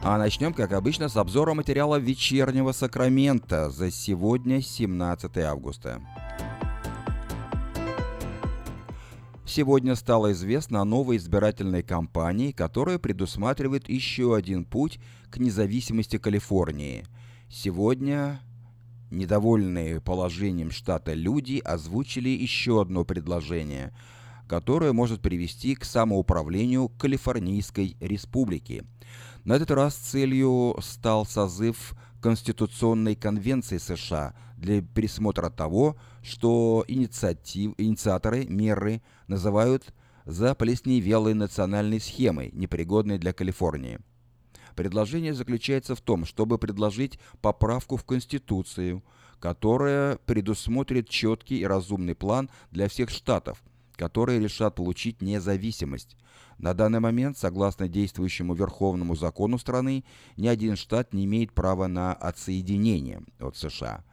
А начнем, как обычно, с обзора материала вечернего Сакрамента за сегодня, 17 августа. Сегодня стало известно о новой избирательной кампании, которая предусматривает еще один путь к независимости Калифорнии. Сегодня недовольные положением штата люди озвучили еще одно предложение, которое может привести к самоуправлению Калифорнийской республики. На этот раз целью стал созыв Конституционной конвенции США для пересмотра того, что инициатив, инициаторы меры называют заплесневелой национальной схемой, непригодной для Калифорнии. Предложение заключается в том, чтобы предложить поправку в Конституцию, которая предусмотрит четкий и разумный план для всех штатов, которые решат получить независимость. На данный момент, согласно действующему верховному закону страны, ни один штат не имеет права на отсоединение от США.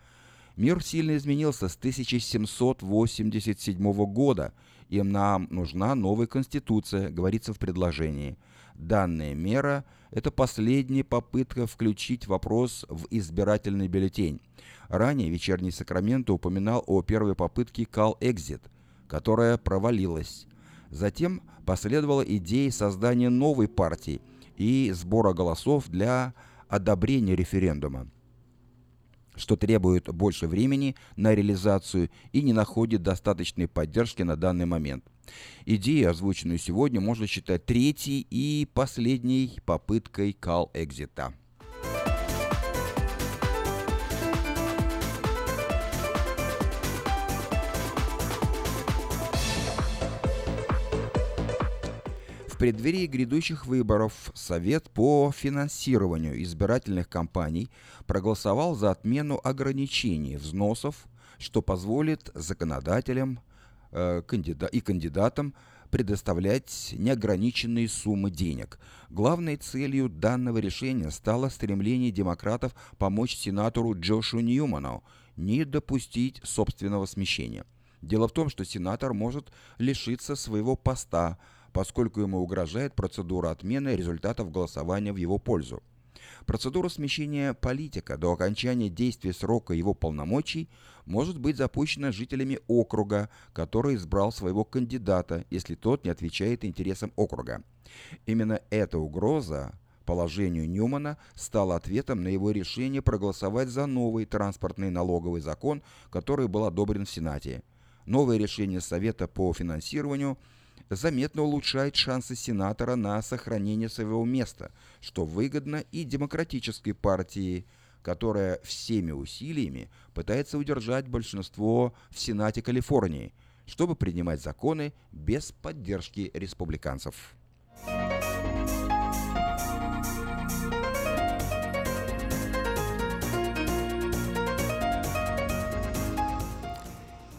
Мир сильно изменился с 1787 года, и нам нужна новая конституция, говорится в предложении. Данная мера – это последняя попытка включить вопрос в избирательный бюллетень. Ранее вечерний Сакраменто упоминал о первой попытке Exit, которая провалилась. Затем последовала идея создания новой партии и сбора голосов для одобрения референдума что требует больше времени на реализацию и не находит достаточной поддержки на данный момент. Идею, озвученную сегодня, можно считать третьей и последней попыткой кал-экзита. В преддверии грядущих выборов Совет по финансированию избирательных кампаний проголосовал за отмену ограничений взносов, что позволит законодателям э, и кандидатам предоставлять неограниченные суммы денег. Главной целью данного решения стало стремление демократов помочь сенатору Джошу Ньюману не допустить собственного смещения. Дело в том, что сенатор может лишиться своего поста – поскольку ему угрожает процедура отмены результатов голосования в его пользу. Процедура смещения политика до окончания действия срока его полномочий может быть запущена жителями округа, который избрал своего кандидата, если тот не отвечает интересам округа. Именно эта угроза положению Ньюмана стала ответом на его решение проголосовать за новый транспортный налоговый закон, который был одобрен в Сенате. Новое решение Совета по финансированию – заметно улучшает шансы сенатора на сохранение своего места, что выгодно и демократической партии, которая всеми усилиями пытается удержать большинство в Сенате Калифорнии, чтобы принимать законы без поддержки республиканцев.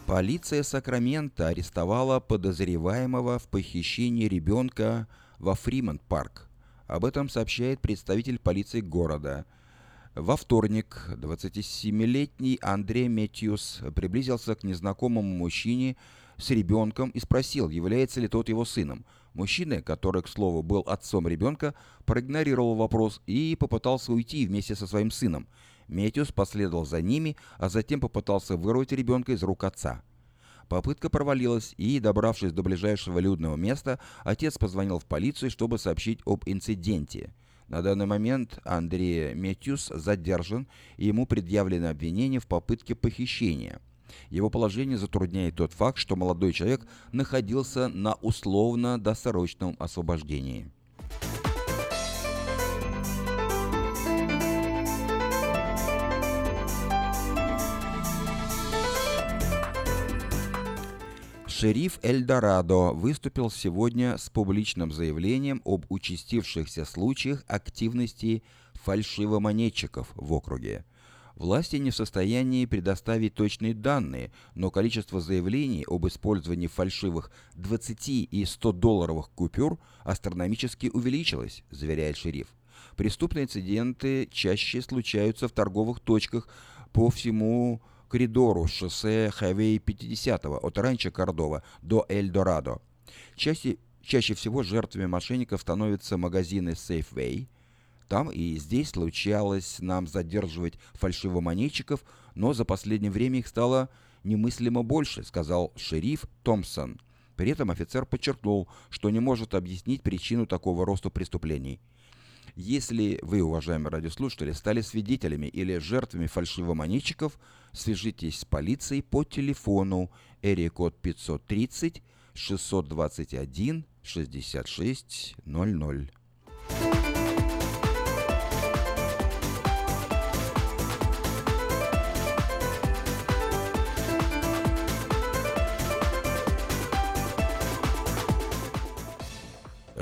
Полиция Сакраменто арестовала подозреваемого в похищении ребенка во Фримонт-парк. Об этом сообщает представитель полиции города. Во вторник 27-летний Андрей Мэтьюс приблизился к незнакомому мужчине с ребенком и спросил, является ли тот его сыном. Мужчина, который, к слову, был отцом ребенка, проигнорировал вопрос и попытался уйти вместе со своим сыном. Метиус последовал за ними, а затем попытался вырвать ребенка из рук отца. Попытка провалилась, и, добравшись до ближайшего людного места, отец позвонил в полицию, чтобы сообщить об инциденте. На данный момент Андрей Метьюс задержан, и ему предъявлено обвинение в попытке похищения. Его положение затрудняет тот факт, что молодой человек находился на условно-досрочном освобождении. Шериф Эльдорадо выступил сегодня с публичным заявлением об участившихся случаях активности фальшивомонетчиков в округе. Власти не в состоянии предоставить точные данные, но количество заявлений об использовании фальшивых 20 и 100 долларовых купюр астрономически увеличилось, заверяет шериф. Преступные инциденты чаще случаются в торговых точках по всему коридору шоссе Хайвей 50 от Ранчо Кордова до Эль-Дорадо. Чаще, чаще всего жертвами мошенников становятся магазины Safeway, Там и здесь случалось нам задерживать фальшивомонетчиков, но за последнее время их стало немыслимо больше, сказал шериф Томпсон. При этом офицер подчеркнул, что не может объяснить причину такого роста преступлений. Если вы, уважаемые радиослушатели, стали свидетелями или жертвами фальшивомонетчиков, свяжитесь с полицией по телефону эрия код 530 621 6600.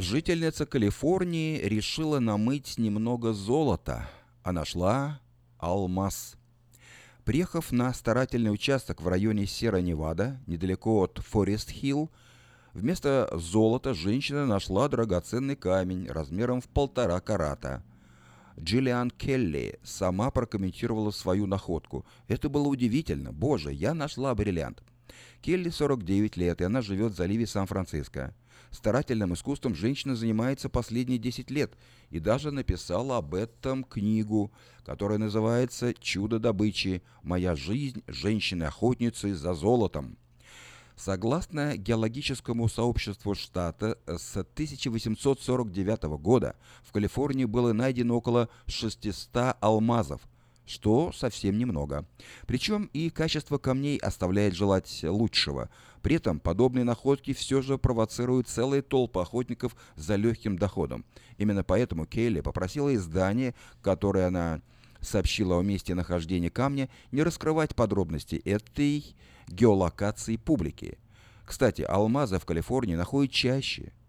Жительница Калифорнии решила намыть немного золота, а нашла алмаз. Приехав на старательный участок в районе Сера-Невада, недалеко от Форест-Хилл, вместо золота женщина нашла драгоценный камень размером в полтора карата. Джиллиан Келли сама прокомментировала свою находку. «Это было удивительно. Боже, я нашла бриллиант». Келли 49 лет, и она живет в заливе Сан-Франциско. Старательным искусством женщина занимается последние 10 лет и даже написала об этом книгу, которая называется «Чудо добычи. Моя жизнь женщины-охотницы за золотом». Согласно геологическому сообществу штата, с 1849 года в Калифорнии было найдено около 600 алмазов – что совсем немного. Причем и качество камней оставляет желать лучшего. При этом подобные находки все же провоцируют целые толпы охотников за легким доходом. Именно поэтому Кейли попросила издание, которое она сообщила о месте нахождения камня, не раскрывать подробности этой геолокации публики. Кстати, алмазы в Калифорнии находят чаще –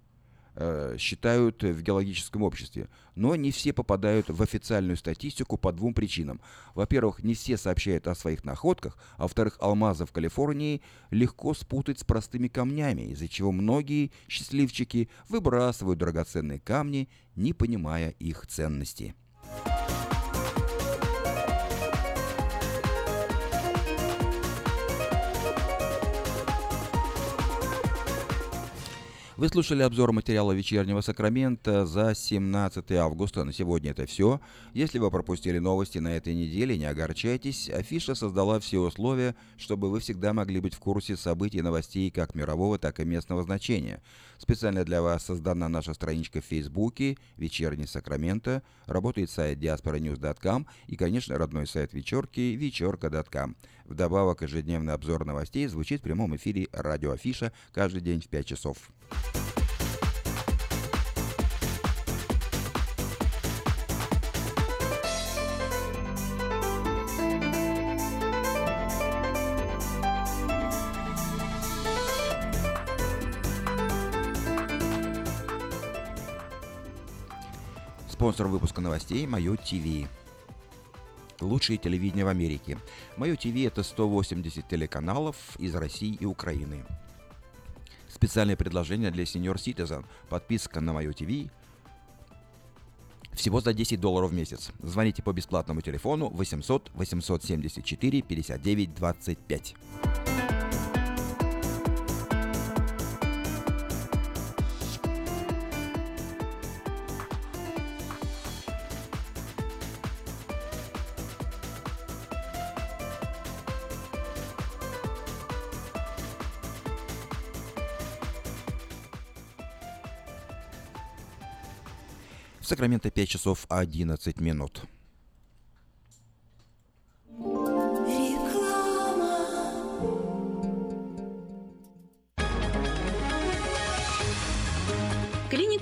считают в геологическом обществе. Но не все попадают в официальную статистику по двум причинам. Во-первых, не все сообщают о своих находках, а во-вторых, алмазы в Калифорнии легко спутать с простыми камнями, из-за чего многие счастливчики выбрасывают драгоценные камни, не понимая их ценности. Вы слушали обзор материала «Вечернего Сакрамента» за 17 августа. На сегодня это все. Если вы пропустили новости на этой неделе, не огорчайтесь. Афиша создала все условия, чтобы вы всегда могли быть в курсе событий и новостей как мирового, так и местного значения. Специально для вас создана наша страничка в Фейсбуке «Вечерний Сакраменто», работает сайт diasporanews.com и, конечно, родной сайт вечерки вечерка.com. Вдобавок, ежедневный обзор новостей звучит в прямом эфире радио Афиша каждый день в 5 часов. Спонсор выпуска новостей Мое ТВ. Лучшее телевидение в Америке. Мое ТВ это 180 телеканалов из России и Украины. Специальное предложение для Senior Citizen. Подписка на Мое ТВ всего за 10 долларов в месяц. Звоните по бесплатному телефону 800 874 59 25. Сакраменто 5 часов 11 минут.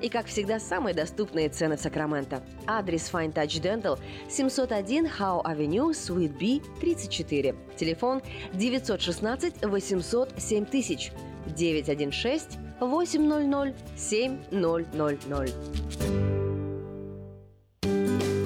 И, как всегда, самые доступные цены в Сакраменто. Адрес Fine Touch Dental 701 Howe Avenue, Suite B, 34. Телефон 916 800 7000 916 800 7000.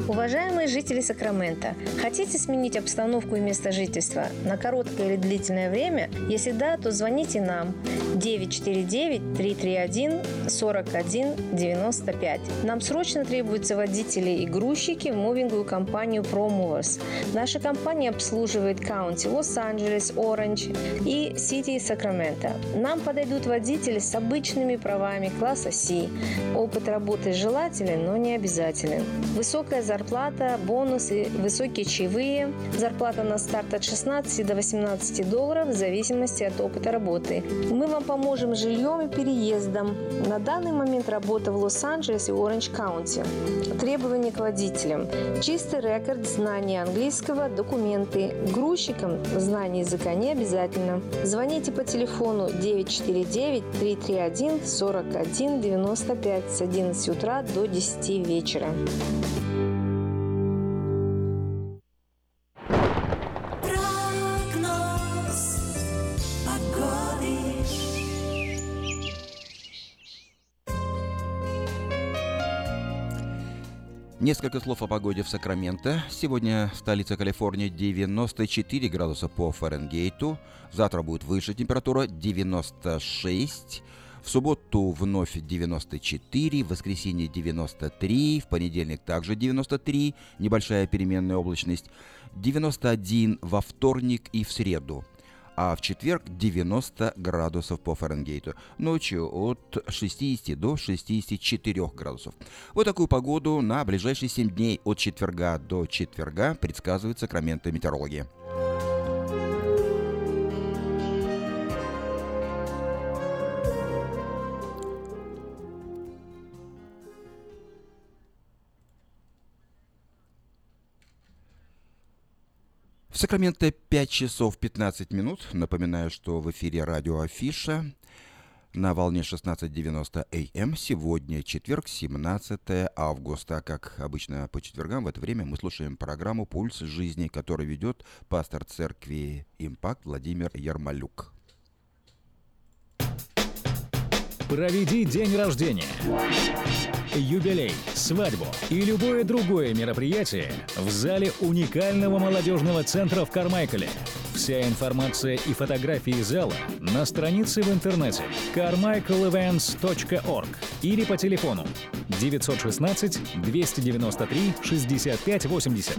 Уважаемые жители Сакрамента, хотите сменить обстановку и место жительства на короткое или длительное время? Если да, то звоните нам 949-331-4195. Нам срочно требуются водители и грузчики в мувинговую компанию ProMovers. Наша компания обслуживает каунти Лос-Анджелес, Оранж и Сити Сакрамента. Нам подойдут водители с обычными правами класса C. Опыт работы желателен, но не обязателен. Высокая зарплата, бонусы, высокие чаевые. Зарплата на старт от 16 до 18 долларов в зависимости от опыта работы. Мы вам поможем жильем и переездом. На данный момент работа в Лос-Анджелесе и Оранж-Каунти. Требования к водителям. Чистый рекорд, знание английского, документы. Грузчикам знание языка не обязательно. Звоните по телефону 949 331 41 95 с 11 утра до 10 вечера. Несколько слов о погоде в Сакраменто. Сегодня столица Калифорнии 94 градуса по Фаренгейту. Завтра будет выше температура 96. В субботу вновь 94, в воскресенье 93, в понедельник также 93, небольшая переменная облачность, 91 во вторник и в среду а в четверг 90 градусов по Фаренгейту. Ночью от 60 до 64 градусов. Вот такую погоду на ближайшие 7 дней от четверга до четверга предсказывает Сакраменто метеорология. В Сакраменто 5 часов 15 минут. Напоминаю, что в эфире радио Афиша на волне 16.90 АМ. Эм. Сегодня четверг, 17 августа. Как обычно по четвергам в это время мы слушаем программу «Пульс жизни», которую ведет пастор церкви «Импакт» Владимир Ярмолюк. Проведи день рождения юбилей, свадьбу и любое другое мероприятие в зале уникального молодежного центра в Кармайкале. Вся информация и фотографии зала на странице в интернете carmichaelevents.org или по телефону 916 293 6580.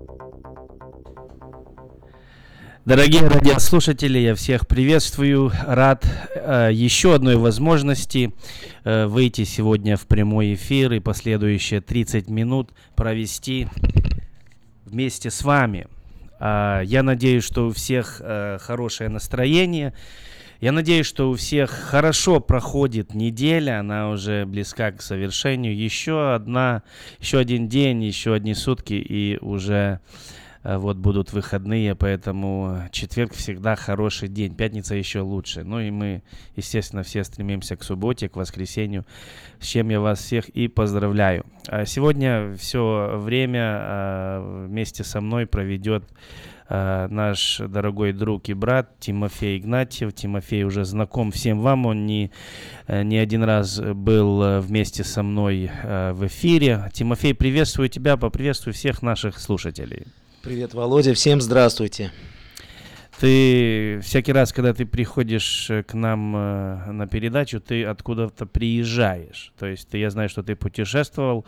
Дорогие радиослушатели, я всех приветствую. Рад э, еще одной возможности э, выйти сегодня в прямой эфир и последующие 30 минут провести вместе с вами. А, я надеюсь, что у всех э, хорошее настроение. Я надеюсь, что у всех хорошо проходит неделя, она уже близка к совершению. Еще одна, еще один день, еще одни сутки, и уже Э, вот будут выходные, поэтому четверг всегда хороший день, пятница еще лучше. Ну и мы, естественно, все стремимся к субботе, к воскресенью, с чем я вас всех и поздравляю. А сегодня все время э, вместе со мной проведет э, наш дорогой друг и брат Тимофей Игнатьев. Тимофей уже знаком всем вам, он не, не один раз был вместе со мной в эфире. Тимофей, приветствую тебя, поприветствую всех наших слушателей. Привет, Володя, всем здравствуйте. Ты всякий раз, когда ты приходишь э, к нам э, на передачу, ты откуда-то приезжаешь. То есть ты, я знаю, что ты путешествовал.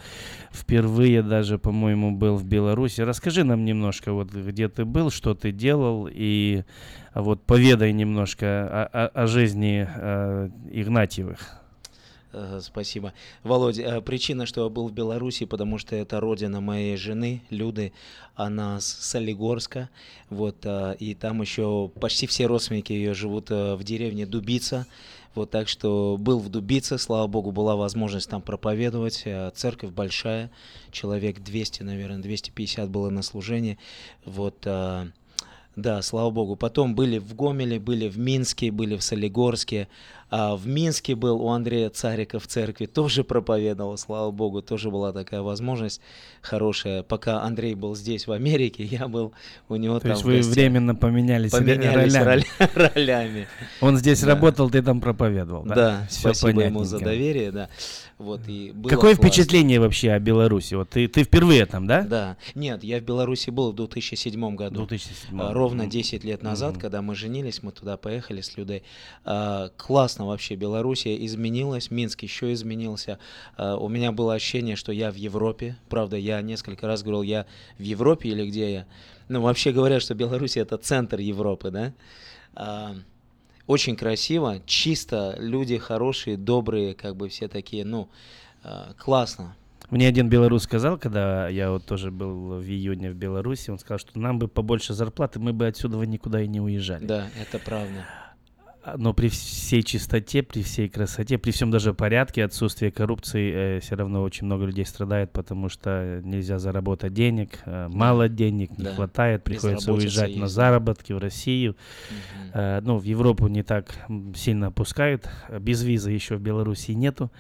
Впервые даже, по-моему, был в Беларуси. Расскажи нам немножко, вот где ты был, что ты делал, и вот поведай немножко о, о, о жизни э, Игнатьевых. Спасибо. Володя, э, причина, что я был в Беларуси, потому что это родина моей жены, Люды. Она с Солигорска. Вот, э, и там еще почти все родственники ее живут э, в деревне Дубица. Вот так что был в Дубице, слава богу, была возможность там проповедовать. Церковь большая, человек 200, наверное, 250 было на служении. Вот, да, слава богу. Потом были в Гомеле, были в Минске, были в Солигорске. А в Минске был у Андрея Царика в церкви, тоже проповедовал, слава богу, тоже была такая возможность хорошая. Пока Андрей был здесь, в Америке, я был у него То там есть вы временно поменялись, поменялись ролями. ролями. Он здесь да. работал, ты там проповедовал, да? Да, Все спасибо ему за доверие, да. Вот, и было Какое классно. впечатление вообще о Беларуси? Вот ты, ты впервые там, да? Да. Нет, я в Беларуси был в 2007 году. 2007. А, ровно 10 лет назад, mm-hmm. когда мы женились, мы туда поехали с Людой. А, классно вообще. Белоруссия изменилась, Минск еще изменился. А, у меня было ощущение, что я в Европе. Правда, я несколько раз говорил, я в Европе или где я. Ну, вообще говорят, что Беларусь это центр Европы, да? А, очень красиво, чисто, люди хорошие, добрые, как бы все такие, ну, э, классно. Мне один белорус сказал, когда я вот тоже был в июне в Беларуси, он сказал, что нам бы побольше зарплаты, мы бы отсюда никуда и не уезжали. Да, это правда. Но при всей чистоте, при всей красоте, при всем даже порядке, отсутствии коррупции, э, все равно очень много людей страдает, потому что нельзя заработать денег, э, мало денег, не да. хватает, приходится уезжать есть. на заработки в Россию. Угу. Э, ну, в Европу не так сильно опускают, без визы еще в Беларуси нету,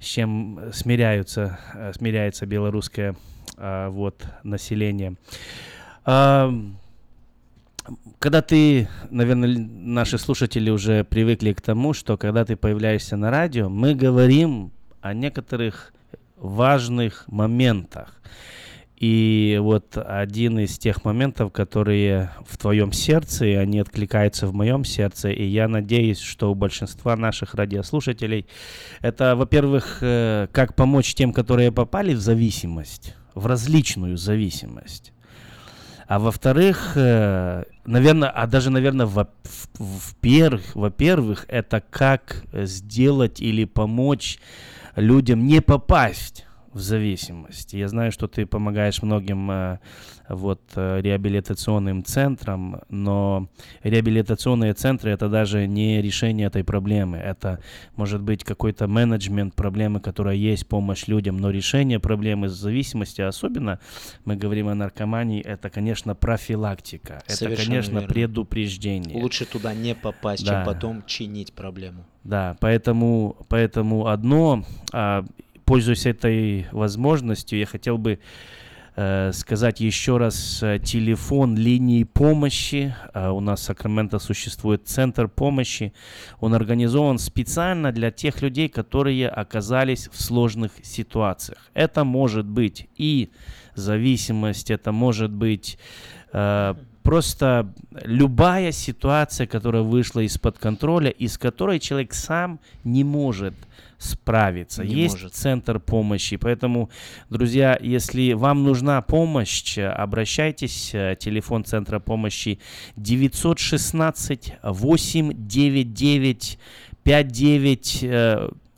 с чем смиряются, э, смиряется белорусское э, вот, население когда ты, наверное, наши слушатели уже привыкли к тому, что когда ты появляешься на радио, мы говорим о некоторых важных моментах. И вот один из тех моментов, которые в твоем сердце, и они откликаются в моем сердце, и я надеюсь, что у большинства наших радиослушателей, это, во-первых, э, как помочь тем, которые попали в зависимость, в различную зависимость. А во-вторых, э, наверное, а даже, наверное, во-первых, во-первых, это как сделать или помочь людям не попасть в зависимости. Я знаю, что ты помогаешь многим э, вот э, реабилитационным центрам, но реабилитационные центры это даже не решение этой проблемы. Это может быть какой-то менеджмент проблемы, которая есть, помощь людям, но решение проблемы зависимости, особенно мы говорим о наркомании, это, конечно, профилактика. Совершенно это, конечно, верно. предупреждение. Лучше туда не попасть, да. чем потом чинить проблему. Да, поэтому, поэтому одно а, пользуясь этой возможностью, я хотел бы э, сказать еще раз э, телефон линии помощи. Э, у нас в Сакраменто существует центр помощи. Он организован специально для тех людей, которые оказались в сложных ситуациях. Это может быть и зависимость, это может быть просто любая ситуация, которая вышла из-под контроля, из которой человек сам не может справиться. Не Есть может. центр помощи, поэтому, друзья, если вам нужна помощь, обращайтесь. Телефон центра помощи 916 899 59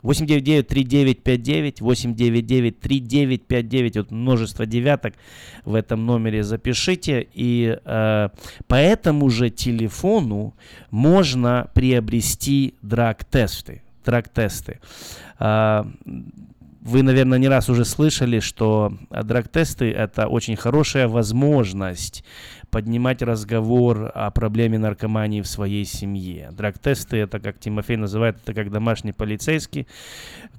899-3959, 899-3959, вот множество девяток в этом номере запишите. И э, по этому же телефону можно приобрести драг-тесты. Драг-тесты. Э, вы, наверное, не раз уже слышали, что драг-тесты – это очень хорошая возможность поднимать разговор о проблеме наркомании в своей семье. Драг-тесты, это, как Тимофей называет, это как домашний полицейский.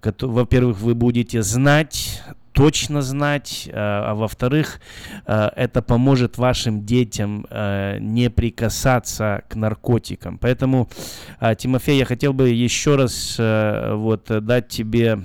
Во-первых, вы будете знать точно знать, э, а во-вторых, э, это поможет вашим детям э, не прикасаться к наркотикам. Поэтому, Тимофей, я хотел бы еще раз вот дать тебе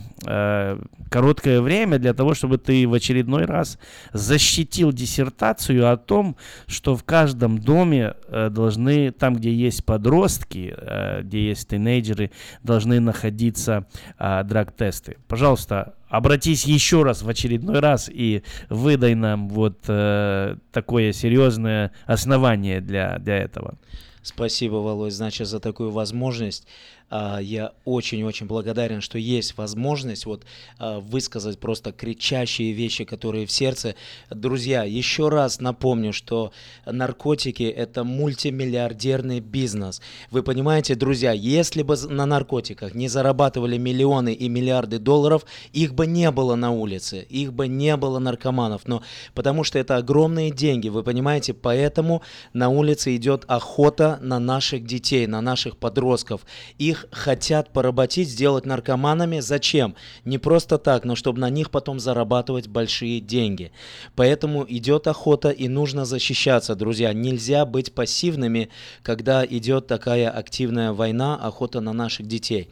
короткое время для того, чтобы ты в очередной раз защитил диссертацию о том, что в каждом доме должны, там, где есть подростки, где есть тинейджеры, должны находиться драг-тесты. Пожалуйста, обратись еще раз в очередной раз и выдай нам вот э, такое серьезное основание для, для этого. Спасибо, Володь, значит, за такую возможность. А, я очень-очень благодарен, что есть возможность вот а, высказать просто кричащие вещи, которые в сердце. Друзья, еще раз напомню, что наркотики – это мультимиллиардерный бизнес. Вы понимаете, друзья, если бы на наркотиках не зарабатывали миллионы и миллиарды долларов, их бы не было на улице, их бы не было наркоманов. Но потому что это огромные деньги, вы понимаете, поэтому на улице идет охота на наших детей, на наших подростков. Их их хотят поработить, сделать наркоманами. Зачем? Не просто так, но чтобы на них потом зарабатывать большие деньги. Поэтому идет охота и нужно защищаться, друзья. Нельзя быть пассивными, когда идет такая активная война, охота на наших детей.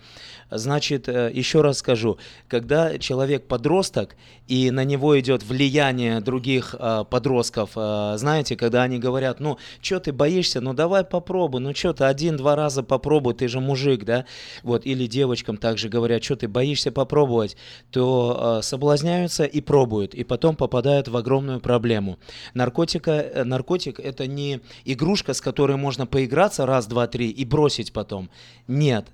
Значит, э, еще раз скажу, когда человек подросток и на него идет влияние других э, подростков, э, знаете, когда они говорят, ну, что ты боишься, ну давай попробуй, ну что ты один-два раза попробуй, ты же мужик, да, вот, или девочкам также говорят, что ты боишься попробовать, то соблазняются и пробуют, и потом попадают в огромную проблему. Наркотика, наркотик это не игрушка, с которой можно поиграться раз, два, три и бросить потом. Нет,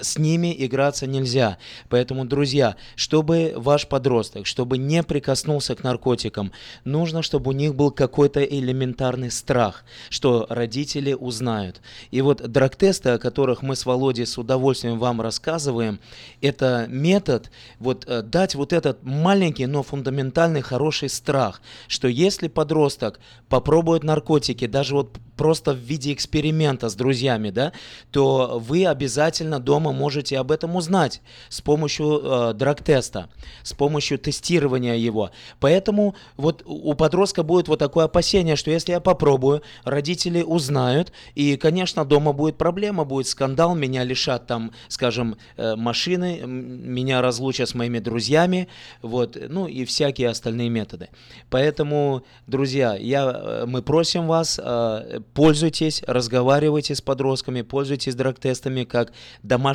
с ними играться нельзя. Поэтому, друзья, чтобы ваш подросток, чтобы не прикоснулся к наркотикам, нужно, чтобы у них был какой-то элементарный страх, что родители узнают. И вот драг-тесты, о которых мы с Володей с удовольствием вам рассказываем, это метод вот э, дать вот этот маленький, но фундаментальный хороший страх, что если подросток попробует наркотики, даже вот просто в виде эксперимента с друзьями, да, то вы обязательно дома можете об этом узнать с помощью э, драг-теста, с помощью тестирования его. Поэтому вот у подростка будет вот такое опасение, что если я попробую, родители узнают, и, конечно, дома будет проблема, будет скандал, меня лишат там, скажем, э, машины, меня разлучат с моими друзьями, вот, ну и всякие остальные методы. Поэтому, друзья, я, э, мы просим вас э, пользуйтесь, разговаривайте с подростками, пользуйтесь драг-тестами как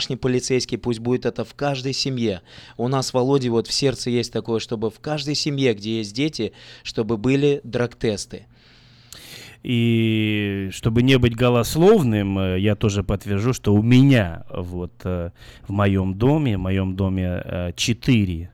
домашний полицейский, пусть будет это в каждой семье. У нас, Володя, вот в сердце есть такое, чтобы в каждой семье, где есть дети, чтобы были драг-тесты. И чтобы не быть голословным, э, я тоже подтвержу, что у меня вот э, в моем доме, в моем доме э, четыре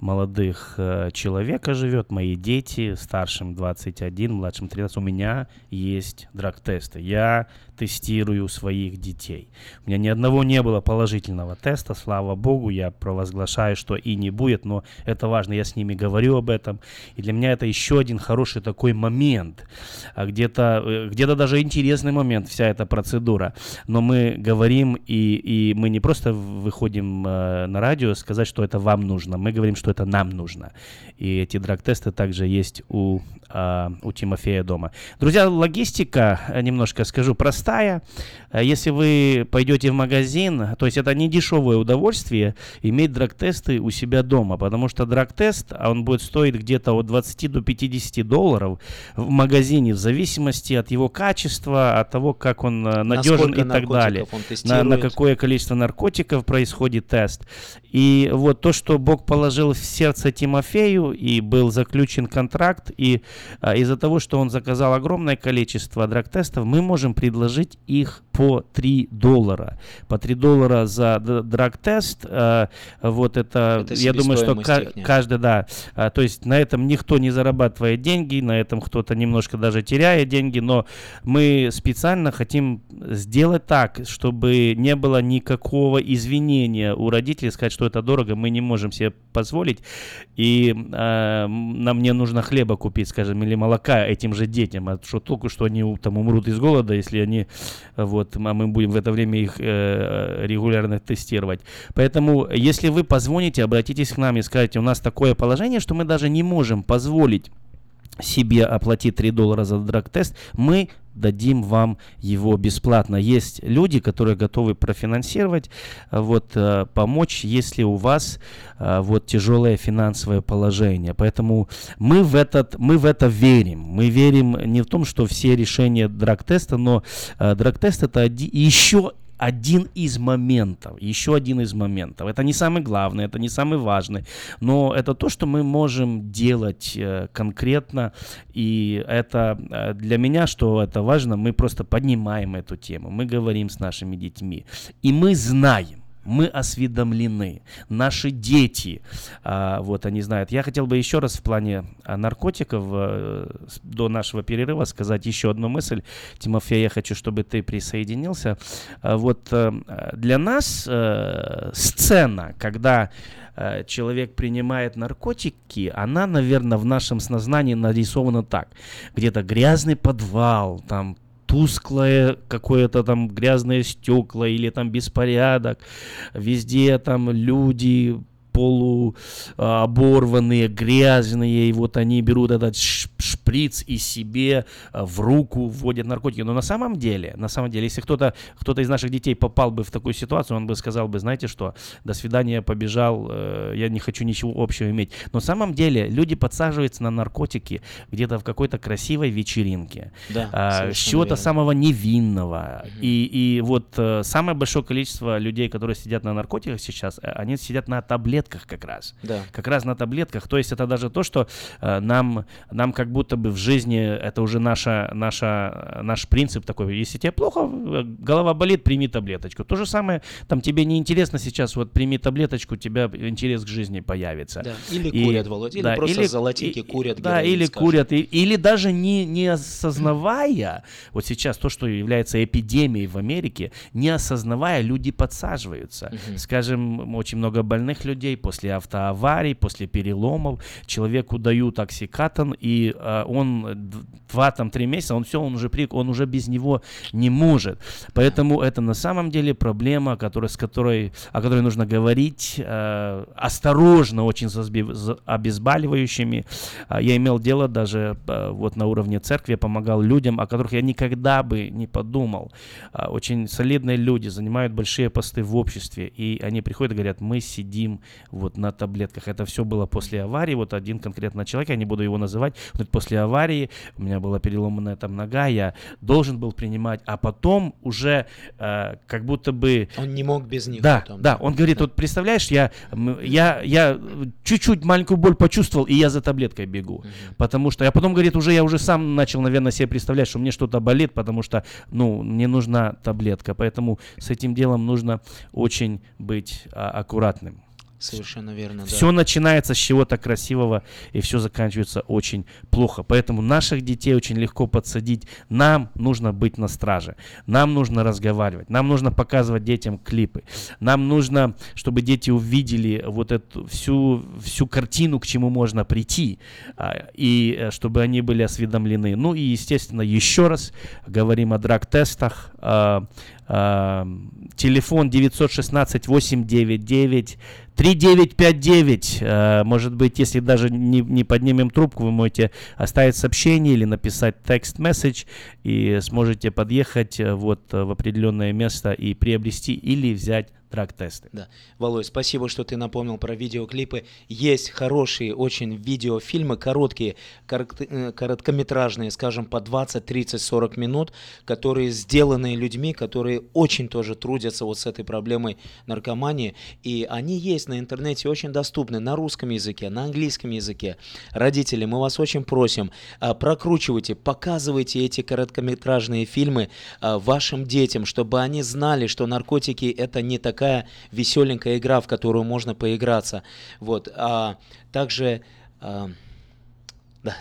молодых человека живет, мои дети, старшим 21, младшим 13, у меня есть драг-тесты. Я тестирую своих детей. У меня ни одного не было положительного теста, слава богу, я провозглашаю, что и не будет, но это важно, я с ними говорю об этом. И для меня это еще один хороший такой момент, а где-то э, где даже интересный момент, вся эта процедура. Но мы говорим, и, и мы не просто выходим э, на радио сказать, что это вам нужно, мы говорим, что это нам нужно. И эти драг-тесты также есть у, э, у Тимофея дома. Друзья, логистика, э, немножко скажу, простая простая. Э, если вы пойдете в магазин, то есть это не дешевое удовольствие иметь драг-тесты у себя дома, потому что драг-тест, он будет стоить где-то от 20 до 50 долларов в магазине, в зависимости от его качества, от того, как он э, надежен и так далее. На, на какое количество наркотиков происходит тест. И вот то, что Бог положил в в сердце Тимофею, и был заключен контракт, и а, из-за того, что он заказал огромное количество драг-тестов, мы можем предложить их по 3 доллара. По 3 доллара за драг-тест, а, вот это, это я думаю, что каждый, да, а, то есть на этом никто не зарабатывает деньги, на этом кто-то немножко даже теряет деньги, но мы специально хотим сделать так, чтобы не было никакого извинения у родителей, сказать, что это дорого, мы не можем себе позволить, и э, нам не нужно хлеба купить, скажем, или молока этим же детям, а что только что они там умрут из голода, если они, вот, а мы будем в это время их э, регулярно тестировать. Поэтому, если вы позвоните, обратитесь к нам и скажете, у нас такое положение, что мы даже не можем позволить себе оплатить 3 доллара за драг-тест, мы дадим вам его бесплатно. Есть люди, которые готовы профинансировать, вот, э, помочь, если у вас э, вот тяжелое финансовое положение. Поэтому мы в, этот, мы в это верим. Мы верим не в том, что все решения драг-теста, но э, драг-тест это еще один из моментов, еще один из моментов. Это не самый главный, это не самый важный, но это то, что мы можем делать э, конкретно, и это э, для меня, что это важно, мы просто поднимаем эту тему, мы говорим с нашими детьми, и мы знаем, мы осведомлены, наши дети, а, вот они знают. Я хотел бы еще раз в плане а, наркотиков а, до нашего перерыва сказать еще одну мысль. Тимофей, я хочу, чтобы ты присоединился. А, вот а, для нас а, сцена, когда человек принимает наркотики, она, наверное, в нашем сознании нарисована так. Где-то грязный подвал, там тусклое какое-то там грязное стекла или там беспорядок, везде там люди полуоборванные, грязные, и вот они берут этот шприц и себе а, в руку вводят наркотики. Но на самом деле, на самом деле, если кто-то кто из наших детей попал бы в такую ситуацию, он бы сказал бы, знаете что, до свидания, побежал, э, я не хочу ничего общего иметь. Но на самом деле люди подсаживаются на наркотики где-то в какой-то красивой вечеринке, да, а, с чего-то самого невинного. Угу. И, и вот э, самое большое количество людей, которые сидят на наркотиках сейчас, э, они сидят на таблетках как раз. Да. Как раз на таблетках. То есть это даже то, что нам, нам как будто бы в жизни это уже наша, наша, наш принцип такой. Если тебе плохо, голова болит, прими таблеточку. То же самое, там тебе не интересно сейчас, вот прими таблеточку, у тебя интерес к жизни появится. Да. Или и, курят, Володя, или да, просто или, золотики курят. Да, или скажем. курят, и, или даже не, не осознавая, вот сейчас то, что является эпидемией в Америке, не осознавая, люди подсаживаются. Угу. Скажем, очень много больных людей после автоаварий, после переломов, человеку дают оксикатон, и э, он два там три месяца, он все, он уже при, он уже без него не может. Поэтому это на самом деле проблема, которая, с которой, о которой нужно говорить э, осторожно, очень с обезболивающими. Э, я имел дело даже э, вот на уровне церкви, я помогал людям, о которых я никогда бы не подумал. Э, очень солидные люди занимают большие посты в обществе, и они приходят и говорят, мы сидим вот на таблетках. Это все было после аварии, вот один конкретно человек, я не буду его называть, после аварии, у меня была переломанная там нога, я должен был принимать, а потом уже э, как будто бы... Он не мог без них. Да, потом. да, он говорит, да. вот представляешь, я, я, я чуть-чуть маленькую боль почувствовал, и я за таблеткой бегу, угу. потому что, я потом, говорит, уже я уже сам начал, наверное, себе представлять, что мне что-то болит, потому что, ну, мне нужна таблетка, поэтому с этим делом нужно очень быть а, аккуратным. Совершенно верно. Все да. начинается с чего-то красивого, и все заканчивается очень плохо. Поэтому наших детей очень легко подсадить. Нам нужно быть на страже. Нам нужно разговаривать. Нам нужно показывать детям клипы. Нам нужно, чтобы дети увидели вот эту всю, всю картину, к чему можно прийти, а, и э, чтобы они были осведомлены. Ну и, естественно, еще раз говорим о драг-тестах, а, телефон 916 899 3959. Может быть, если даже не, не поднимем трубку, вы можете оставить сообщение или написать текст-месседж и сможете подъехать э, вот э, в определенное место и приобрести или взять драг-тесты. Да. Володь, спасибо, что ты напомнил про видеоклипы. Есть хорошие очень видеофильмы, короткие, э, короткометражные, скажем, по 20, 30, 40 минут, которые сделаны людьми, которые очень тоже трудятся вот с этой проблемой наркомании. И они есть на интернете, очень доступны на русском языке, на английском языке. Родители, мы вас очень просим, а, прокручивайте, показывайте эти короткометражные фильмы а, вашим детям, чтобы они знали, что наркотики это не так такая веселенькая игра, в которую можно поиграться. Вот. А также... А, да.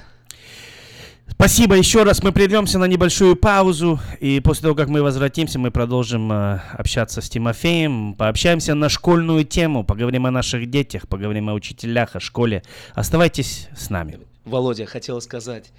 Спасибо еще раз. Мы прервемся на небольшую паузу. И после того, как мы возвратимся, мы продолжим э, общаться с Тимофеем. Пообщаемся на школьную тему. Поговорим о наших детях, поговорим о учителях, о школе. Оставайтесь с нами. Володя, хотел сказать,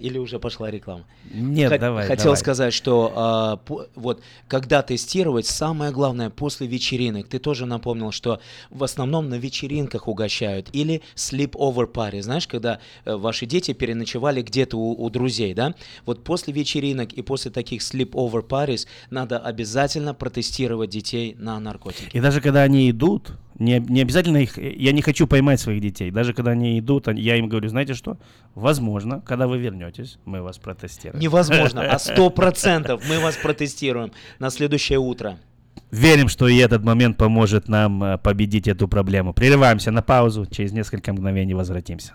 или уже пошла реклама? Нет, Х- давай. Хотел давай. сказать, что а, по, вот когда тестировать, самое главное после вечеринок. Ты тоже напомнил, что в основном на вечеринках угощают или sleep-over party, знаешь, когда э, ваши дети переночевали где-то у, у друзей, да? Вот после вечеринок и после таких sleep-over parties надо обязательно протестировать детей на наркотики. И даже когда они идут, не, не обязательно их... Я не хочу поймать своих детей. Даже когда они идут, я им говорю, знаете что? Возможно, когда вы вернетесь, мы вас протестируем. Невозможно, а сто процентов мы вас протестируем на следующее утро. Верим, что и этот момент поможет нам э, победить эту проблему. Прерываемся на паузу, через несколько мгновений возвратимся.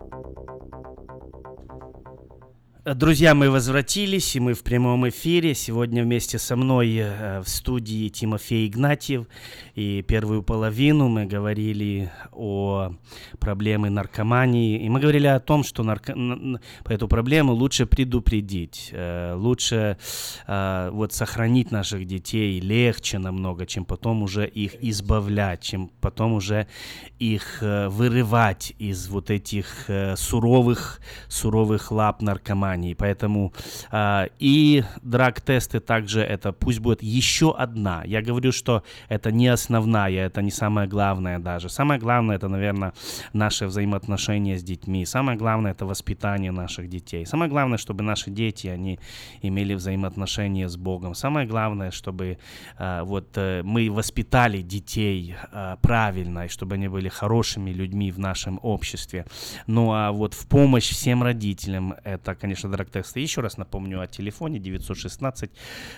Друзья, мы возвратились, и мы в прямом эфире. Сегодня вместе со мной э, в студии Тимофей Игнатьев. И первую половину мы говорили о проблеме наркомании. И мы говорили о том, что нарко... эту проблему лучше предупредить, э, лучше э, вот сохранить наших детей легче намного, чем потом уже их избавлять, чем потом уже их вырывать из вот этих суровых, суровых лап наркомании компании. Поэтому э, и драг-тесты также это пусть будет еще одна. Я говорю, что это не основная, это не самое главное даже. Самое главное это, наверное, наши взаимоотношения с детьми. Самое главное это воспитание наших детей. Самое главное, чтобы наши дети, они имели взаимоотношения с Богом. Самое главное, чтобы э, вот э, мы воспитали детей э, правильно, и чтобы они были хорошими людьми в нашем обществе. Ну а вот в помощь всем родителям это, конечно, конечно, драг-тесты. Еще раз напомню о телефоне 916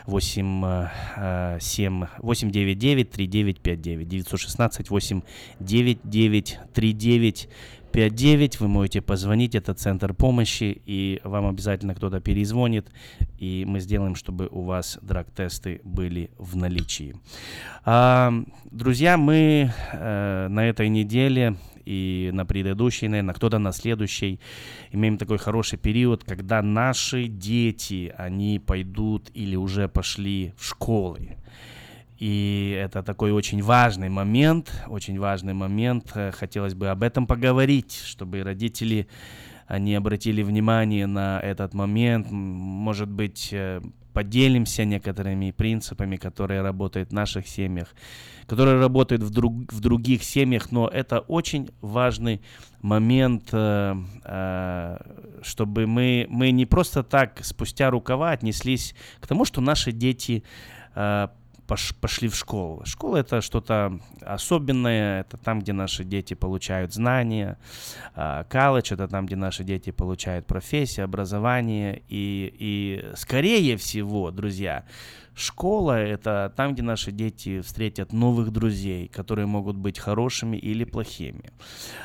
8, 7, 899 3959 916 899 3959 вы можете позвонить, это центр помощи, и вам обязательно кто-то перезвонит, и мы сделаем, чтобы у вас драг-тесты были в наличии. А, друзья, мы э, на этой неделе и на предыдущей, наверное, кто-то на следующей. Имеем такой хороший период, когда наши дети, они пойдут или уже пошли в школы. И это такой очень важный момент, очень важный момент. Э, хотелось бы об этом поговорить, чтобы родители они обратили внимание на этот момент. Может быть, э, поделимся некоторыми принципами, которые работают в наших семьях, которые работают в, друг, в других семьях, но это очень важный момент, э, э, чтобы мы, мы не просто так спустя рукава отнеслись к тому, что наши дети э, пошли в школу. Школа это что-то особенное, это там, где наши дети получают знания. Колледж это там, где наши дети получают профессию, образование. И, и скорее всего, друзья, Школа — это там, где наши дети встретят новых друзей, которые могут быть хорошими или плохими.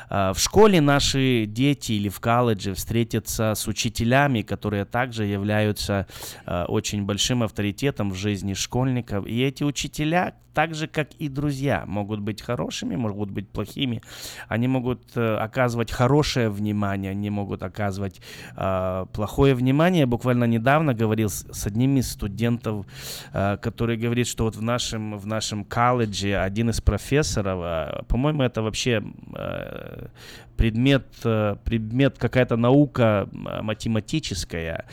А, в школе наши дети или в колледже встретятся с учителями, которые также являются а, очень большим авторитетом в жизни школьников. И эти учителя так же, как и друзья, могут быть хорошими, могут быть плохими. Они могут э, оказывать хорошее внимание, они могут оказывать э, плохое внимание. Я буквально недавно говорил с, с одним из студентов, э, который говорит, что вот в нашем, в нашем колледже один из профессоров, э, по-моему, это вообще э, предмет, э, предмет какая-то наука э, математическая,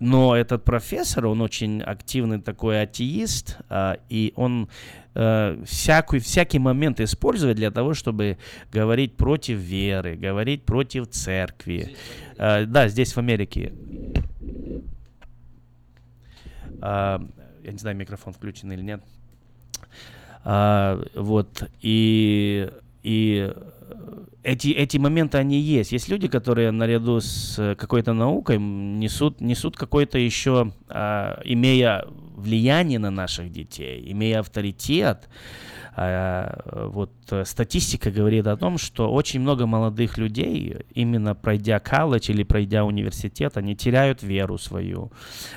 но этот профессор, он очень активный такой атеист, э, и он э, всякий, всякий момент использует для того, чтобы говорить против веры, говорить против церкви. Э, да, здесь в Америке. Э, я не знаю, микрофон включен или нет. Э, вот, и, и эти, эти моменты, они есть. Есть люди, которые наряду с какой-то наукой несут, несут какой-то еще, а, имея влияние на наших детей, имея авторитет, вот э, статистика говорит о том, что очень много молодых людей, именно пройдя колледж или пройдя университет, они теряют веру свою,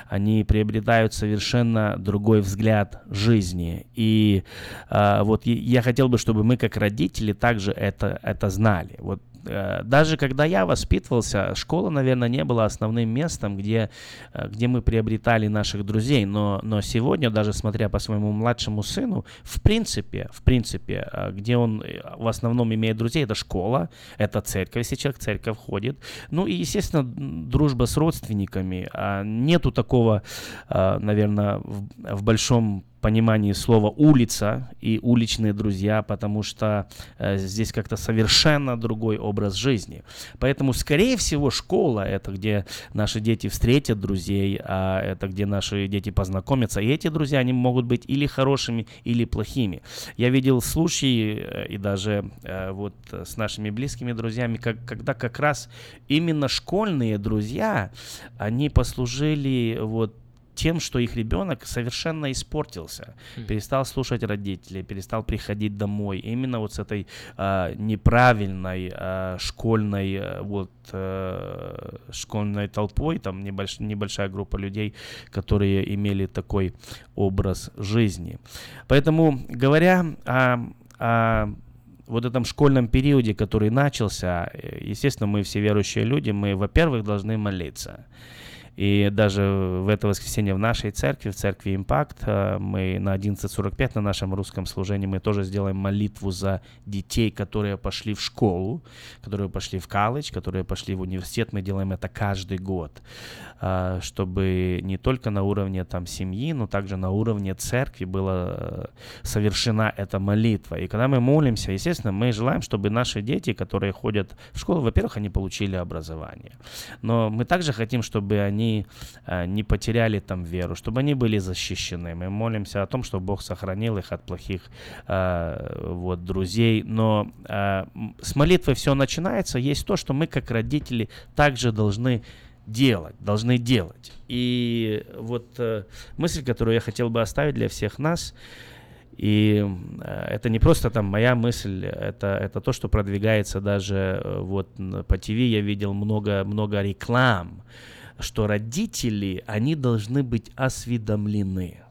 они приобретают совершенно другой взгляд жизни. И а, вот я хотел бы, чтобы мы как родители также это, это знали. Вот Э, даже когда я воспитывался, школа, наверное, не была основным местом, где, э, где мы приобретали наших друзей. Но, но сегодня, даже смотря по своему младшему сыну, в принципе, в принципе, э, где он в основном имеет друзей, это школа, это церковь, если человек в церковь ходит. Ну и, естественно, дружба с родственниками. А нету такого, наверное, в, в большом понимании слова улица и уличные друзья, потому что э, здесь как-то совершенно другой образ жизни. Поэтому, скорее всего, школа это где наши дети встретят друзей, а это где наши дети познакомятся. И эти друзья, они могут быть или хорошими, или плохими. Я видел случаи, э, и даже э, вот с нашими близкими друзьями, как, когда как раз именно школьные друзья, они послужили вот тем, что их ребенок совершенно испортился, mm. перестал слушать родителей, перестал приходить домой. Именно вот с этой э, неправильной э, школьной э, вот э, школьной толпой, там небольш, небольшая группа людей, которые имели такой образ жизни. Поэтому говоря о, о вот этом школьном периоде, который начался, э, естественно, мы все верующие люди, мы, во-первых, должны молиться. И даже в это воскресенье в нашей церкви, в церкви Импакт, э, мы на 11.45 на нашем русском служении мы тоже сделаем молитву за детей, которые пошли в школу, которые пошли в колледж, которые пошли в университет. Мы делаем это каждый год, чтобы не только на уровне там семьи, но также на уровне церкви была э, совершена эта молитва. И когда мы молимся, естественно, мы желаем, чтобы наши дети, которые ходят в школу, во-первых, они получили образование. Но мы также хотим, чтобы они э, не потеряли там веру, чтобы они были защищены. Мы молимся о том, чтобы Бог сохранил их от плохих э, вот, друзей. Но с молитвой все начинается. Есть то, что мы как родители также должны делать, должны делать. И вот э, мысль, которую я хотел бы оставить для всех нас, и э, это не просто там моя мысль, это, это то, что продвигается даже э, вот по ТВ. Я видел много, много реклам, что родители, они должны быть осведомлены.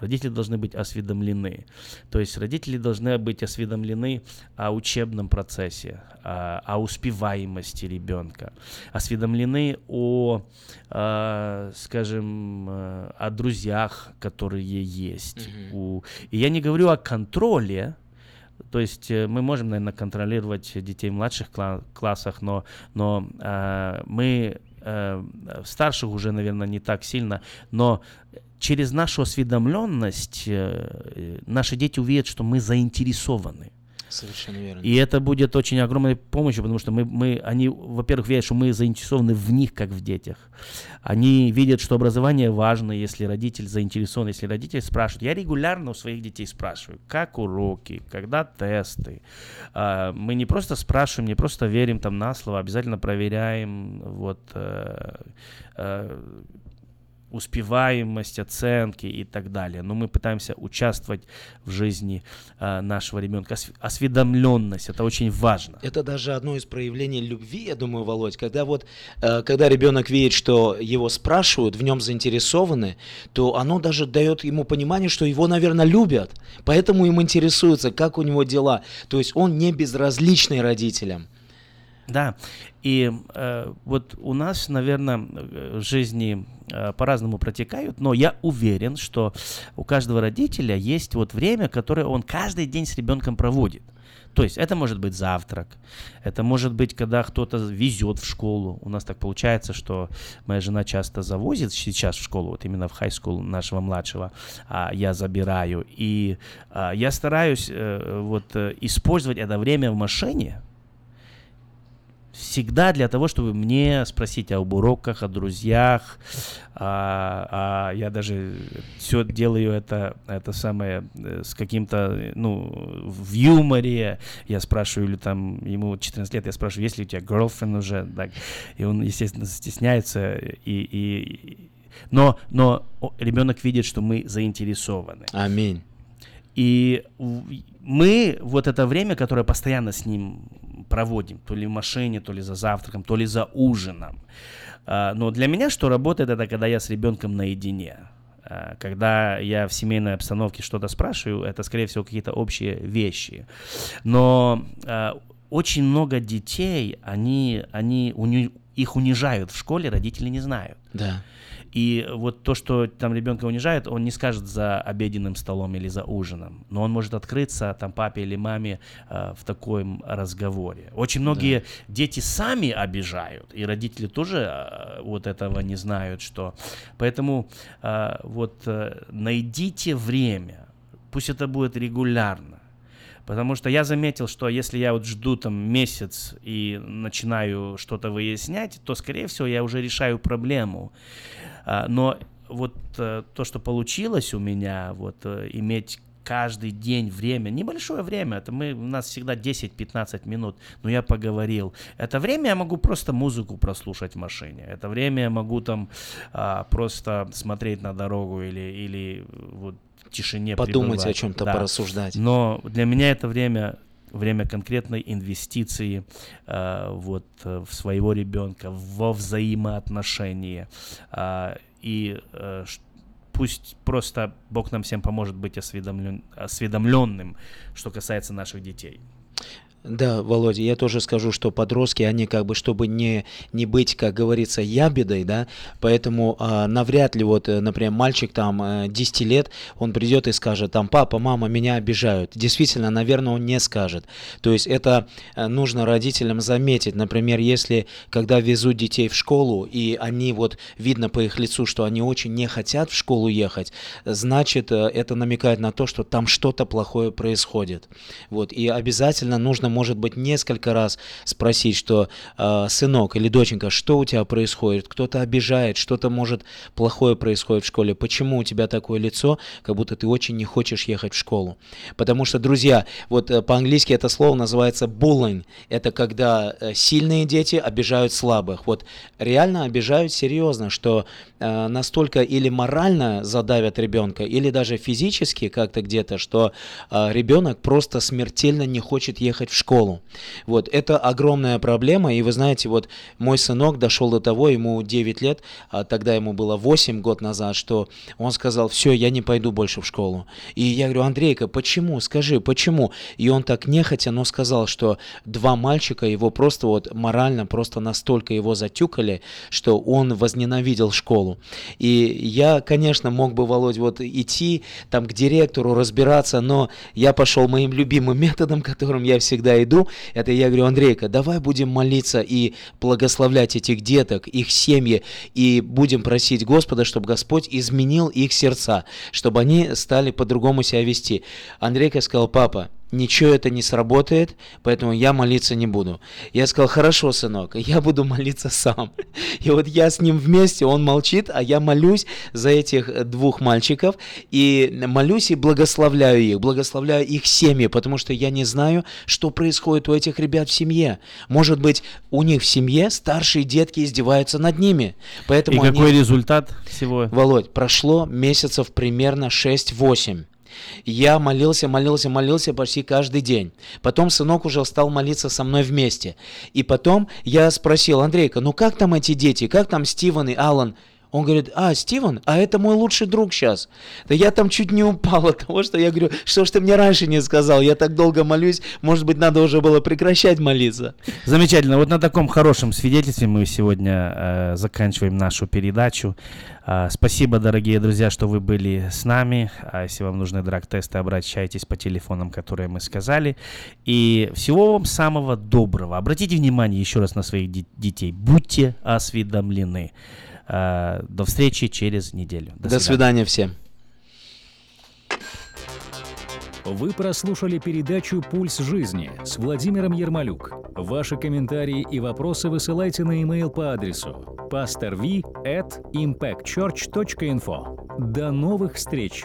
Родители должны быть осведомлены. То есть родители должны быть осведомлены о учебном процессе, о, о успеваемости ребенка, осведомлены о, э, скажем, э, о друзьях, которые есть. Mm-hmm. У... И я не говорю о контроле, то есть э, мы можем, наверное, контролировать детей в младших кла- классах, но, но э, мы э, старших уже, наверное, не так сильно, но через нашу осведомленность э, наши дети увидят, что мы заинтересованы. Совершенно верно. И это будет очень огромной помощью, потому что мы, мы, они, во-первых, видят, что мы заинтересованы в них, как в детях. Они видят, что образование важно, если родитель заинтересован, если родитель спрашивает. Я регулярно у своих детей спрашиваю, как уроки, когда тесты. А, мы не просто спрашиваем, не просто верим там на слово, обязательно проверяем вот э, э, успеваемость, оценки и так далее. Но мы пытаемся участвовать в жизни э, нашего ребенка. Осведомленность это очень важно. Это даже одно из проявлений любви, я думаю, Володь, когда вот, э, когда ребенок видит, что его спрашивают, в нем заинтересованы, то оно даже дает ему понимание, что его, наверное, любят, поэтому им интересуется, как у него дела. То есть он не безразличный родителям. Да, и э, вот у нас, наверное, в жизни э, по-разному протекают, но я уверен, что у каждого родителя есть вот время, которое он каждый день с ребенком проводит. То есть это может быть завтрак, это может быть, когда кто-то везет в школу. У нас так получается, что моя жена часто завозит сейчас в школу, вот именно в school нашего младшего, а я забираю. И а, я стараюсь э, вот э, использовать это время в машине, всегда для того, чтобы мне спросить об уроках, о друзьях. А, а я даже все делаю это, это самое э, с каким-то, ну, в юморе. Я спрашиваю, или там, ему 14 лет, я спрашиваю, есть ли у тебя girlfriend уже? Так. И он, естественно, стесняется. И, и, но, но ребенок видит, что мы заинтересованы. Аминь. И мы вот это время, которое постоянно с ним проводим, то ли в машине, то ли за завтраком, то ли за ужином. А, но для меня что работает, это когда я с ребенком наедине. А, когда я в семейной обстановке что-то спрашиваю, это, скорее всего, какие-то общие вещи. Но а, очень много детей, они, они уни, их унижают в школе, родители не знают. Да. И вот то, что там ребенка унижает, он не скажет за обеденным столом или за ужином, но он может открыться там папе или маме э, в таком разговоре. Очень многие да. дети сами обижают, и родители тоже э, вот этого не знают, что. Поэтому э, вот э, найдите время, пусть это будет регулярно. Потому что я заметил, что если я вот жду там месяц и начинаю что-то выяснять, то, скорее всего, я уже решаю проблему. А, но вот э, то, что получилось у меня, вот э, иметь каждый день время, небольшое время, это мы, у нас всегда 10-15 минут, но я поговорил. Это время я могу просто музыку прослушать в машине, это время я могу там а, просто смотреть на дорогу или, или вот в тишине Подумать пребывать. о чем-то, да. порассуждать. Но для меня это время время конкретной инвестиции э, вот в своего ребенка, во взаимоотношения. Э, и э, пусть просто Бог нам всем поможет быть осведомлен, осведомленным, что касается наших детей. Да, Володя, я тоже скажу, что подростки, они как бы, чтобы не, не быть, как говорится, ябедой, да, поэтому а, навряд ли вот, э, например, мальчик там 10 э, лет, он придет и скажет, там, папа, мама, меня обижают. Действительно, наверное, он не скажет. То есть это э, нужно родителям заметить. Например, если, когда везут детей в школу, и они вот, видно по их лицу, что они очень не хотят в школу ехать, значит, это намекает на то, что там что-то плохое происходит. Вот, и обязательно нужно может быть, несколько раз спросить, что э, сынок или доченька, что у тебя происходит? Кто-то обижает, что-то может плохое происходит в школе. Почему у тебя такое лицо, как будто ты очень не хочешь ехать в школу? Потому что, друзья, вот э, по-английски это слово называется bullying. Это когда э, сильные дети обижают слабых. Вот реально обижают серьезно, что э, настолько или морально задавят ребенка, или даже физически как-то где-то, что э, ребенок просто смертельно не хочет ехать в школу. Вот, это огромная проблема, и вы знаете, вот мой сынок дошел до того, ему 9 лет, а тогда ему было 8 год назад, что он сказал, все, я не пойду больше в школу. И я говорю, Андрейка, почему, скажи, почему? И он так нехотя, но сказал, что два мальчика его просто вот морально, просто настолько его затюкали, что он возненавидел школу. И я, конечно, мог бы, Володь, вот идти там к директору, разбираться, но я пошел моим любимым методом, которым я всегда когда иду, это я говорю, Андрейка, давай будем молиться и благословлять этих деток, их семьи, и будем просить Господа, чтобы Господь изменил их сердца, чтобы они стали по-другому себя вести. Андрейка сказал, папа, ничего это не сработает, поэтому я молиться не буду. Я сказал, хорошо, сынок, я буду молиться сам. И вот я с ним вместе, он молчит, а я молюсь за этих двух мальчиков, и молюсь и благословляю их, благословляю их семьи, потому что я не знаю, что происходит у этих ребят в семье. Может быть, у них в семье старшие детки издеваются над ними. Поэтому и они... какой результат всего? Володь, прошло месяцев примерно 6-8. Я молился, молился, молился почти каждый день. Потом сынок уже стал молиться со мной вместе. И потом я спросил, Андрейка, ну как там эти дети, как там Стивен и Алан? Он говорит, а, Стивен, а это мой лучший друг сейчас. Да я там чуть не упал от того, что я говорю, что ж ты мне раньше не сказал, я так долго молюсь, может быть, надо уже было прекращать молиться. Замечательно. Вот на таком хорошем свидетельстве мы сегодня э, заканчиваем нашу передачу. Э, спасибо, дорогие друзья, что вы были с нами. А если вам нужны драг-тесты, обращайтесь по телефонам, которые мы сказали. И всего вам самого доброго. Обратите внимание еще раз на своих детей. Будьте осведомлены. Э, до встречи через неделю. До, До свидания. свидания всем. Вы прослушали передачу «Пульс жизни» с Владимиром Ермолюк. Ваши комментарии и вопросы высылайте на e-mail по адресу pastorv at impactchurch.info. До новых встреч!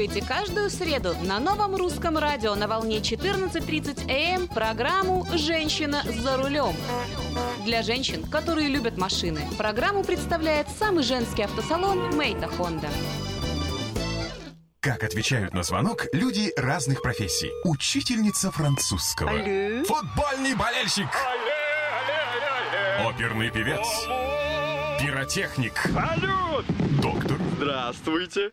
Слушайте каждую среду на новом русском радио на волне 14.30 АМ программу «Женщина за рулем». Для женщин, которые любят машины, программу представляет самый женский автосалон «Мейта Хонда». Как отвечают на звонок люди разных профессий. Учительница французского. Алле. Футбольный болельщик. Алле, алле, Оперный певец. Пиротехник. Салют! Доктор. Здравствуйте.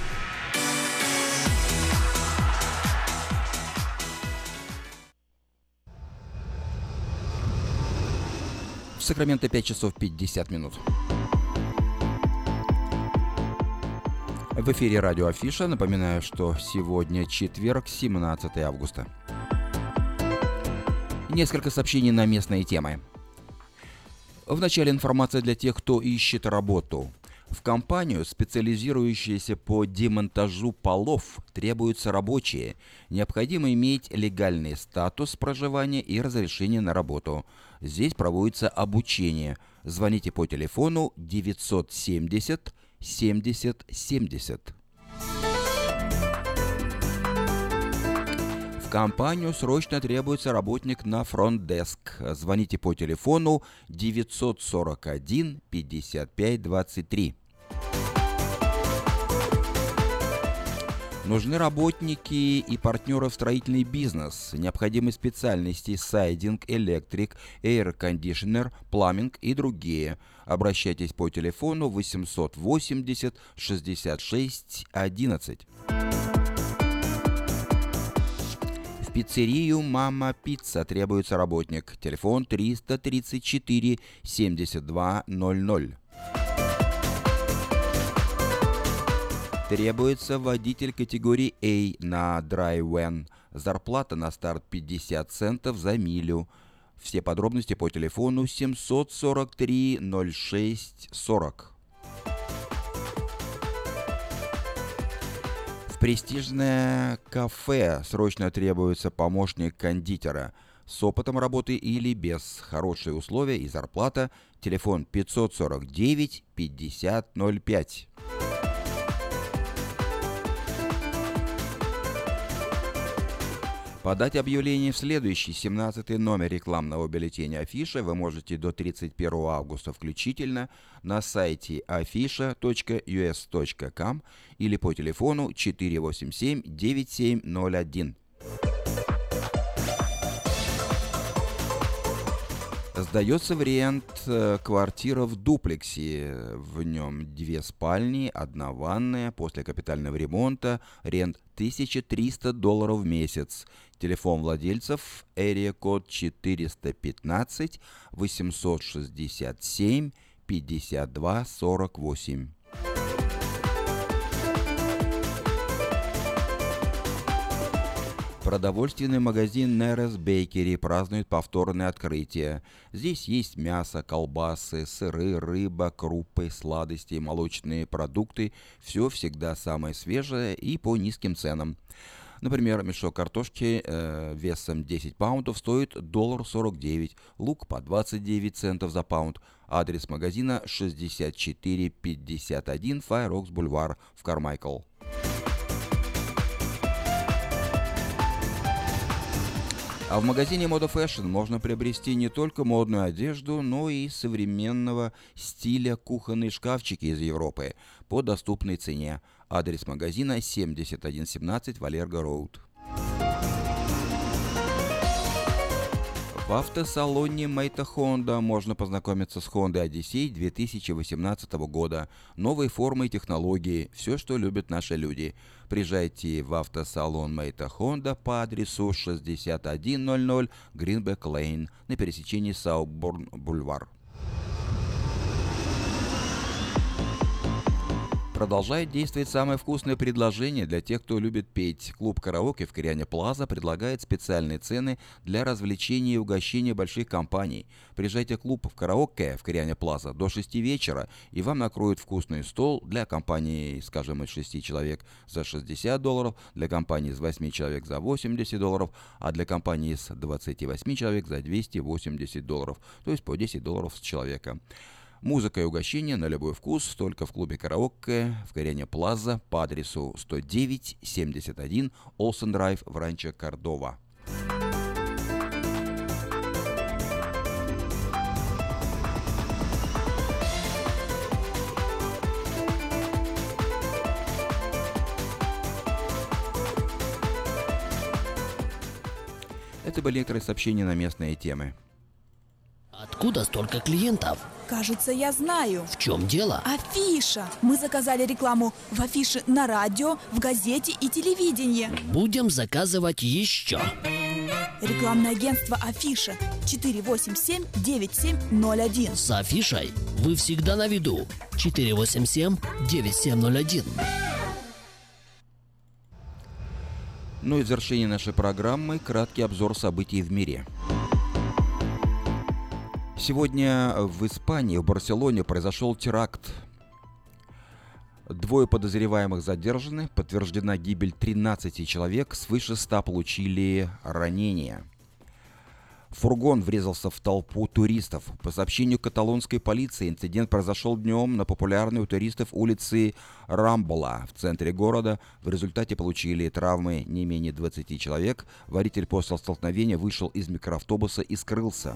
В Сакраменто 5 часов 50 минут. В эфире радио Афиша. Напоминаю, что сегодня четверг, 17 августа. Несколько сообщений на местные темы. В начале информация для тех, кто ищет работу. В компанию, специализирующуюся по демонтажу полов, требуются рабочие. Необходимо иметь легальный статус проживания и разрешение на работу. Здесь проводится обучение. Звоните по телефону 970 70 70. В компанию срочно требуется работник на фронт-деск. Звоните по телефону 941 55 23. Нужны работники и партнеры в строительный бизнес. Необходимы специальности сайдинг, электрик, эйр-кондишнер, пламинг и другие. Обращайтесь по телефону 880 66 11. В пиццерию «Мама Пицца» требуется работник. Телефон 334 72 Требуется водитель категории A на Dry Зарплата на старт 50 центов за милю. Все подробности по телефону 743 06 40. В престижное кафе срочно требуется помощник кондитера с опытом работы или без. Хорошие условия и зарплата. Телефон 549 50 Подать объявление в следующий 17 номер рекламного бюллетеня Афиша вы можете до 31 августа включительно на сайте afisha.us.com или по телефону 487 9701. Сдается вариант э, квартира в дуплексе. В нем две спальни, одна ванная. После капитального ремонта рент 1300 долларов в месяц. Телефон владельцев Area код 415 867 52 48. Продовольственный магазин Нерес Бейкери празднует повторное открытие. Здесь есть мясо, колбасы, сыры, рыба, крупы, сладости, молочные продукты. Все всегда самое свежее и по низким ценам. Например, мешок картошки э, весом 10 паундов стоит доллар 49, лук по 29 центов за паунд. Адрес магазина 6451 Файрокс Бульвар в Кармайкл. А в магазине Moda Fashion можно приобрести не только модную одежду, но и современного стиля кухонные шкафчики из Европы по доступной цене. Адрес магазина 7117 Валерго Роуд. В автосалоне Мэйта Honda можно познакомиться с Honda Odyssey 2018 года. Новые формы и технологии, все, что любят наши люди. Приезжайте в автосалон Мэйта Honda по адресу 6100 Greenback Lane на пересечении Сауборн Продолжает действовать самое вкусное предложение для тех, кто любит петь. Клуб «Караоке» в Кориане Плаза предлагает специальные цены для развлечения и угощения больших компаний. Приезжайте в клуб в «Караоке» в Кориане Плаза до 6 вечера, и вам накроют вкусный стол для компании, скажем, из 6 человек за 60 долларов, для компании из 8 человек за 80 долларов, а для компании из 28 человек за 280 долларов, то есть по 10 долларов с человека. Музыка и угощение на любой вкус только в клубе караоке в Корене Плаза по адресу 109-71 Олсен Драйв в Ранчо Кордова. Это были некоторые сообщения на местные темы. Откуда столько клиентов? Кажется, я знаю. В чем дело? Афиша. Мы заказали рекламу в афише на радио, в газете и телевидении. Будем заказывать еще. Рекламное агентство Афиша 487-9701. С афишей вы всегда на виду. 487-9701. Ну и в завершении нашей программы краткий обзор событий в мире. Сегодня в Испании, в Барселоне произошел теракт. Двое подозреваемых задержаны, подтверждена гибель 13 человек, свыше 100 получили ранения. Фургон врезался в толпу туристов. По сообщению каталонской полиции, инцидент произошел днем на популярной у туристов улице Рамбола в центре города. В результате получили травмы не менее 20 человек. Водитель после столкновения вышел из микроавтобуса и скрылся.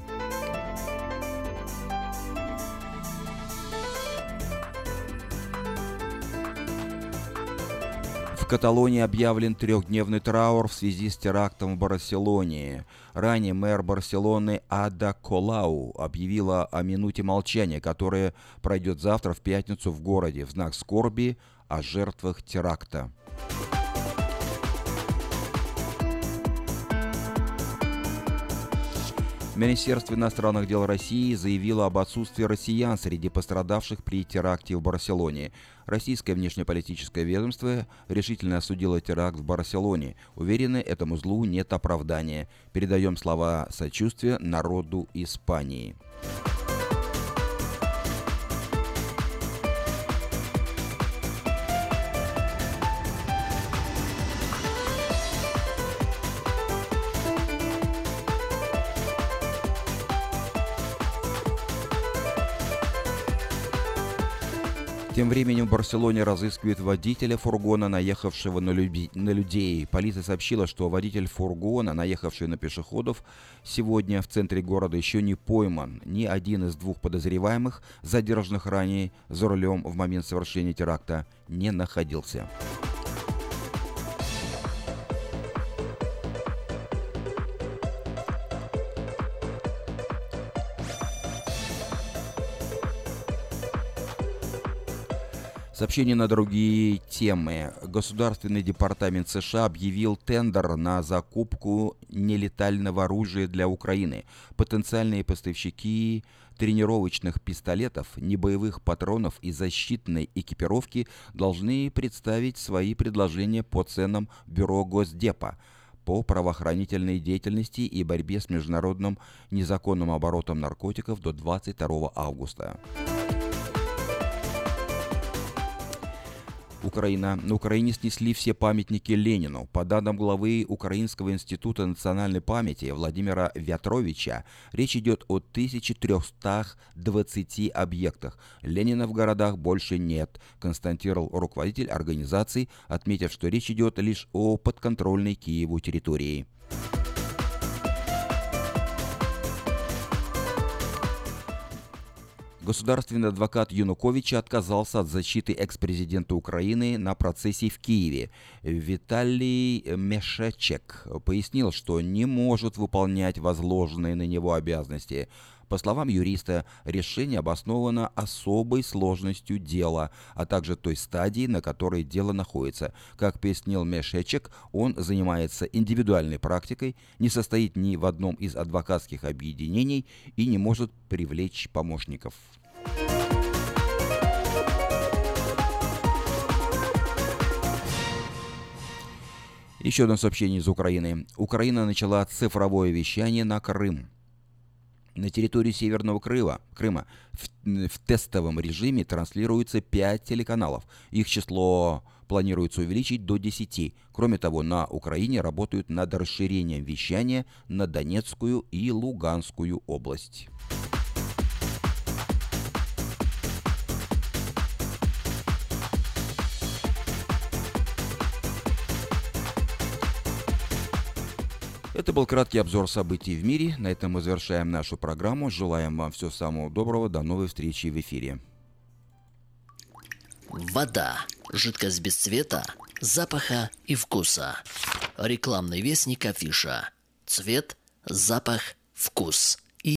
В Каталонии объявлен трехдневный траур в связи с терактом в Барселоне. Ранее мэр Барселоны Ада Колау объявила о минуте молчания, которая пройдет завтра в пятницу в городе в знак скорби о жертвах теракта. Министерство иностранных дел России заявило об отсутствии россиян среди пострадавших при теракте в Барселоне. Российское внешнеполитическое ведомство решительно осудило теракт в Барселоне. Уверены, этому злу нет оправдания. Передаем слова сочувствия народу Испании. Тем временем в Барселоне разыскивают водителя фургона, наехавшего на, люби... на людей. Полиция сообщила, что водитель фургона, наехавший на пешеходов, сегодня в центре города еще не пойман. Ни один из двух подозреваемых, задержанных ранее за рулем в момент совершения теракта, не находился. Сообщение на другие темы. Государственный департамент США объявил тендер на закупку нелетального оружия для Украины. Потенциальные поставщики тренировочных пистолетов, небоевых патронов и защитной экипировки должны представить свои предложения по ценам Бюро Госдепа по правоохранительной деятельности и борьбе с международным незаконным оборотом наркотиков до 22 августа. Украина. На Украине снесли все памятники Ленину. По данным главы Украинского института национальной памяти Владимира Вятровича, речь идет о 1320 объектах. Ленина в городах больше нет, констатировал руководитель организации, отметив, что речь идет лишь о подконтрольной Киеву территории. Государственный адвокат Януковича отказался от защиты экс-президента Украины на процессе в Киеве. Виталий Мешечек пояснил, что не может выполнять возложенные на него обязанности. По словам юриста, решение обосновано особой сложностью дела, а также той стадии, на которой дело находится. Как пояснил Мешечек, он занимается индивидуальной практикой, не состоит ни в одном из адвокатских объединений и не может привлечь помощников. Еще одно сообщение из Украины. Украина начала цифровое вещание на Крым. На территории Северного Крыма, Крыма в, в тестовом режиме транслируется 5 телеканалов. Их число планируется увеличить до 10. Кроме того, на Украине работают над расширением вещания на Донецкую и Луганскую область. Это был краткий обзор событий в мире. На этом мы завершаем нашу программу. Желаем вам всего самого доброго. До новой встречи в эфире. Вода. Жидкость без цвета, запаха и вкуса. Рекламный вестник афиша. Цвет, запах, вкус.